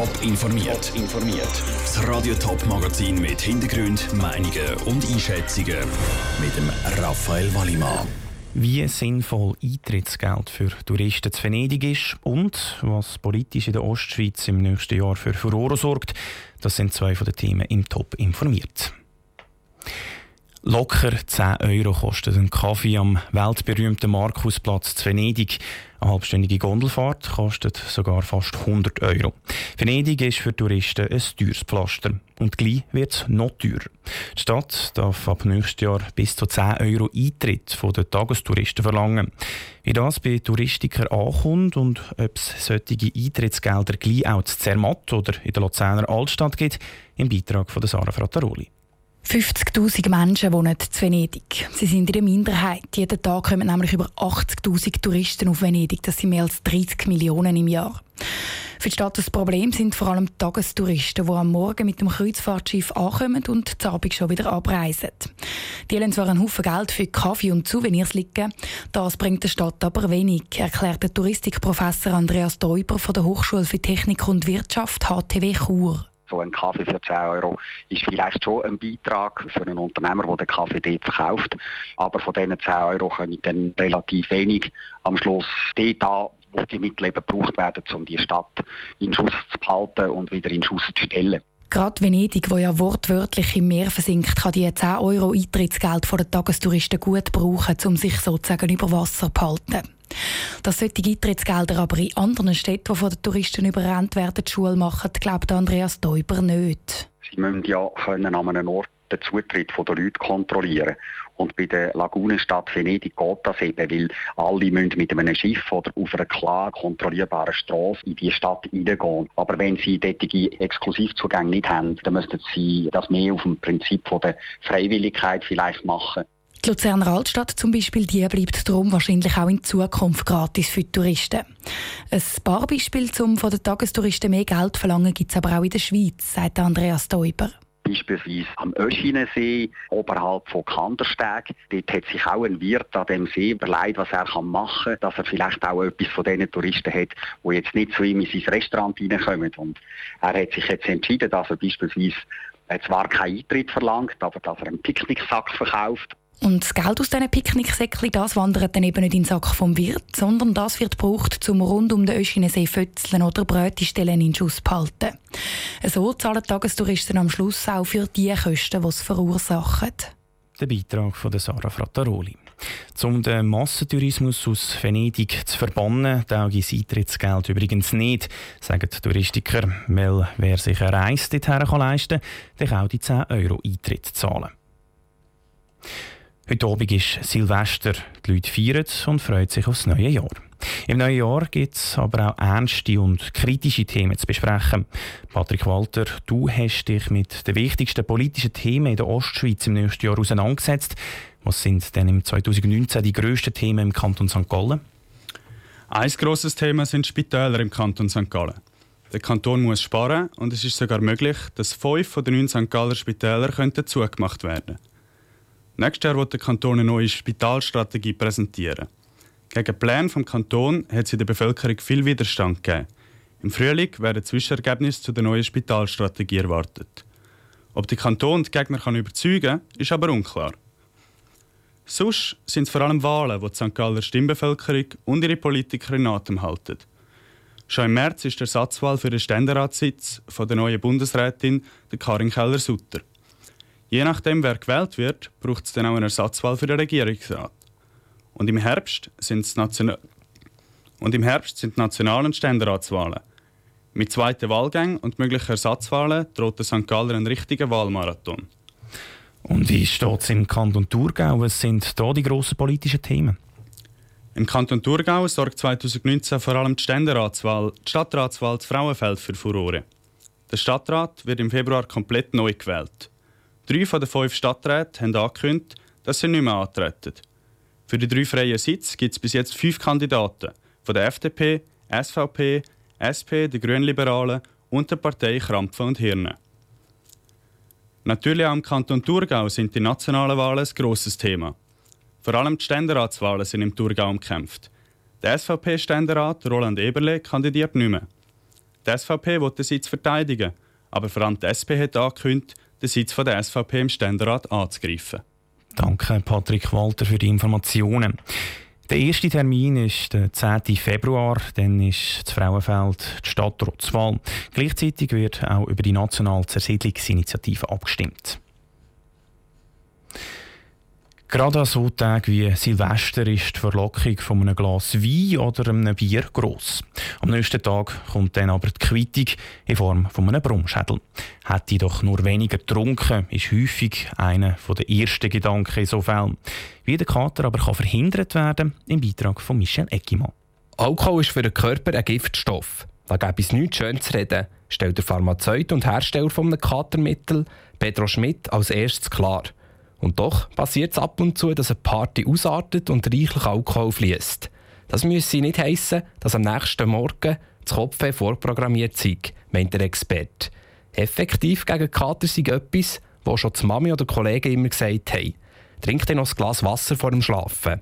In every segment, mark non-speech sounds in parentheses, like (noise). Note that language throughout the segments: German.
Top informiert. informiert. Das Radio Top Magazin mit Hintergrund, Meinungen und Einschätzungen mit dem Raphael Wallimann. Wie sinnvoll Eintrittsgeld für Touristen zu Venedig ist und was politisch in der Ostschweiz im nächsten Jahr für Furore sorgt, das sind zwei von den Themen im Top informiert. Locker 10 Euro kostet ein Kaffee am weltberühmten Markusplatz zu Venedig. Eine halbstündige Gondelfahrt kostet sogar fast 100 Euro. Venedig ist für Touristen ein teures Pflaster. Und gleich wird es noch teurer. Die Stadt darf ab nächstes Jahr bis zu 10 Euro Eintritt von den Tagestouristen verlangen. Wie das bei Touristikern ankommt und ob es solche Eintrittsgelder gleich auch zu Zermatt oder in der Luzerner Altstadt gibt, im Beitrag von Sarah Frattaroli. 50.000 Menschen wohnen in Venedig. Sie sind in der Minderheit. Jeden Tag kommen nämlich über 80.000 Touristen auf Venedig. Das sind mehr als 30 Millionen im Jahr. Für die Stadt das Problem sind vor allem Tagestouristen, die am Morgen mit dem Kreuzfahrtschiff ankommen und am Abend schon wieder abreisen. Die lassen zwar einen Haufen Geld für Kaffee und Souvenirs liegen, das bringt der Stadt aber wenig, erklärt der Touristikprofessor Andreas Deuber von der Hochschule für Technik und Wirtschaft HTW Chur so ein Kaffee für 10 Euro ist vielleicht schon ein Beitrag für einen Unternehmer, der den Kaffee dort verkauft. Aber von diesen 10 Euro können dann relativ wenig am Schluss dort an, wo die Mittel eben gebraucht werden, um die Stadt in Schuss zu behalten und wieder in Schuss zu stellen. Gerade Venedig, wo ja wortwörtlich im Meer versinkt, kann die 10 Euro Eintrittsgeld von den Tagestouristen gut brauchen, um sich sozusagen über Wasser zu behalten. Dass solche Eintrittsgelder aber in anderen Städten, die von den Touristen überrannt werden, die Schule machen, glaubt Andreas Däuber nicht. Sie müssen ja an einem Ort den Zutritt der Leute kontrollieren. Und bei der Lagunenstadt Venedig geht das eben, weil alle müssen mit einem Schiff oder auf einer klar kontrollierbaren Straße in die Stadt hineingehen. Aber wenn sie solche Exklusivzugänge nicht haben, dann müssten sie das mehr auf dem Prinzip der Freiwilligkeit vielleicht machen. Die Luzerner Altstadt zum Beispiel, die bleibt darum wahrscheinlich auch in Zukunft gratis für die Touristen. Ein paar Beispiele, um von den Tagestouristen mehr Geld zu verlangen, gibt es aber auch in der Schweiz, sagt Andreas Däuber beispielsweise am Öschinensee, oberhalb von Kandersteg. Dort hat sich auch ein Wirt an dem See überlegt, was er machen kann, dass er vielleicht auch etwas von diesen Touristen hat, die jetzt nicht zu ihm in sein Restaurant reinkommen. Und er hat sich jetzt entschieden, dass er beispielsweise zwar keinen Eintritt verlangt, aber dass er einen Picknicksack verkauft und das Geld aus diesen Picknicksäckchen, das wandert dann eben nicht in den Sack vom Wirt, sondern das wird gebraucht, um rund um den Öschinensee Fötzeln oder Brötistellen in Schuss zu halten. So zahlen Tagestouristen am Schluss auch für die Kosten, die es verursachen. Der Beitrag von Sarah Frattaroli. Um den Massentourismus aus Venedig zu verbannen, tauge das Eintrittsgeld übrigens nicht, sagen die Touristiker, weil wer sich eine Reise dorthin leisten kann, der auch die 10 Euro Eintritt zahlen. Heute Abend ist Silvester. Die Leute feiern und freuen sich aufs neue Jahr. Im neuen Jahr gibt es aber auch ernste und kritische Themen zu besprechen. Patrick Walter, du hast dich mit den wichtigsten politischen Themen in der Ostschweiz im nächsten Jahr auseinandergesetzt. Was sind denn im 2019 die grössten Themen im Kanton St. Gallen? Ein grosses Thema sind Spitäler im Kanton St. Gallen. Der Kanton muss sparen und es ist sogar möglich, dass fünf von den neun St. Galler Spitälern zugemacht werden könnten. Nächstes Jahr wird der Kanton eine neue Spitalstrategie präsentieren. Gegen Plan vom Kanton hat es in der Bevölkerung viel Widerstand gegeben. Im Frühling werden Zwischenergebnisse zu der neuen Spitalstrategie erwartet. Ob der Kanton die Gegner kann überzeugen kann, ist aber unklar. Sonst sind es vor allem Wahlen, die die St. Galler Stimmbevölkerung und ihre Politiker in Atem halten. Schon im März ist der Ersatzwahl für den Ständeratssitz von der neuen Bundesrätin Karin Keller-Sutter. Je nachdem, wer gewählt wird, braucht es dann auch eine Ersatzwahl für den Regierungsrat. Und im Herbst sind, Nation und im Herbst sind die National- und Ständeratswahlen. Mit zweiten Wahlgängen und möglichen Ersatzwahlen droht der St. Galler ein richtiger Wahlmarathon. Und wie steht es im Kanton Thurgau? Was sind da die grossen politischen Themen? Im Kanton Thurgau sorgt 2019 vor allem die Ständeratswahl, die Stadtratswahl zu Frauenfeld für Furore. Der Stadtrat wird im Februar komplett neu gewählt. Drei von den fünf Stadträten haben angekündigt, dass sie nicht mehr antreten. Für die drei freien Sitze gibt es bis jetzt fünf Kandidaten von der FDP, SVP, SP, den Grünliberalen und der Partei Krampfen und Hirne. Natürlich auch im Kanton Thurgau sind die nationalen Wahlen ein grosses Thema. Vor allem die Ständeratswahlen sind im Thurgau umkämpft. Der SVP-Ständerat Roland Eberle kandidiert nicht mehr. Die SVP will den Sitz verteidigen, aber vor allem die SP hat angekündigt, den Sitz der SVP im Ständerat anzugreifen. Danke, Patrick Walter, für die Informationen. Der erste Termin ist der 10. Februar, dann ist das Frauenfeld die Stadtratswahl. Gleichzeitig wird auch über die nationale Zersiedlungsinitiative abgestimmt. Gerade an so Tagen wie Silvester ist die Verlockung von einem Glas Wein oder einem Bier gross. Am nächsten Tag kommt dann aber die Quittung in Form von einem Brummschädel. Hätte ich doch nur weniger getrunken, ist häufig einer der ersten Gedanken in so Fällen. Wie der Kater aber kann verhindert werden, im Beitrag von Michel Eckimann. Alkohol ist für den Körper ein Giftstoff. Da gäbe es nichts schön zu reden, stellt der Pharmazeut und Hersteller von einem Katermittel Pedro Schmidt als erstes klar. Und doch passiert es ab und zu, dass eine Party ausartet und reichlich Alkohol fließt. Das müsse nicht heissen, dass am nächsten Morgen das Kopfweh vorprogrammiert sei, meint der Experte. Effektiv gegen Kater sei etwas, was schon die Mami oder Kollegen immer gesagt haben. Trink dann noch ein Glas Wasser vor dem Schlafen.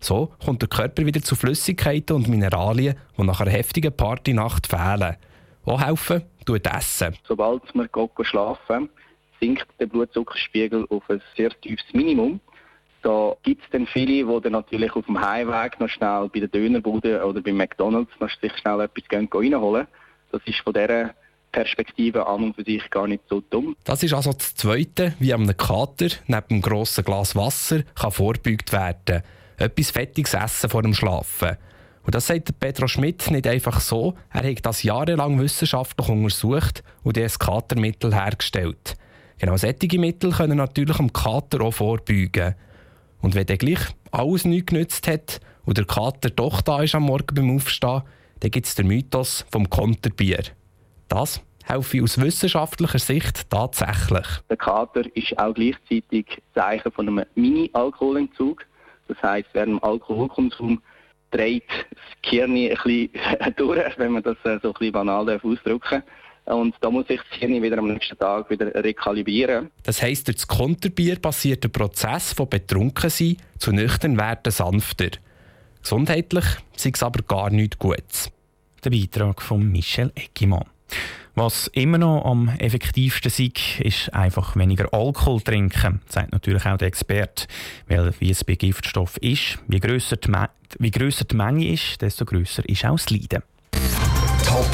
So kommt der Körper wieder zu Flüssigkeiten und Mineralien, die nach einer heftigen Partynacht fehlen. Auch helfen tut Essen. Sobald wir schlafen, sinkt der Blutzuckerspiegel auf ein sehr tiefes Minimum. Da gibt es dann viele, die dann natürlich auf dem Heimweg noch schnell bei der Dönerbude oder bei McDonalds noch sich schnell etwas reinholen. Das ist von dieser Perspektive an und für sich gar nicht so dumm. Das ist also das Zweite, wie einem Kater neben einem grossen Glas Wasser kann vorbeugt werden Etwas fettiges Essen vor dem Schlafen. Und das sagt Pedro Schmidt nicht einfach so. Er hat das jahrelang wissenschaftlich untersucht und ein Katermittel hergestellt. Genau solche Mittel können natürlich dem Kater auch vorbeugen. Und wenn dann gleich alles nichts genützt hat und der Kater doch da ist am Morgen beim Aufstehen, dann gibt es den Mythos vom Konterbier. Das helfe aus wissenschaftlicher Sicht tatsächlich. Der Kater ist auch gleichzeitig Zeichen von einem Mini-Alkoholentzug. Das heisst, während dem Alkoholkonsum dreht das Gehirn ein bisschen (laughs) durch, wenn man das äh, so ein bisschen banal ausdrücken darf. Und da muss ich das Hirn wieder am nächsten Tag wieder rekalibrieren. Das heisst, durch das Konterbier passiert der Prozess von Betrunkensein zu nüchtern werden sanfter. Gesundheitlich sei es aber gar nichts Gutes. Der Beitrag von Michel Eckimann. Was immer noch am effektivsten ist, ist einfach weniger Alkohol trinken, sagt natürlich auch der Experte. Weil wie es bei Giftstoff ist, je grösser die, wie grösser die Menge ist, desto grösser ist auch das Leiden.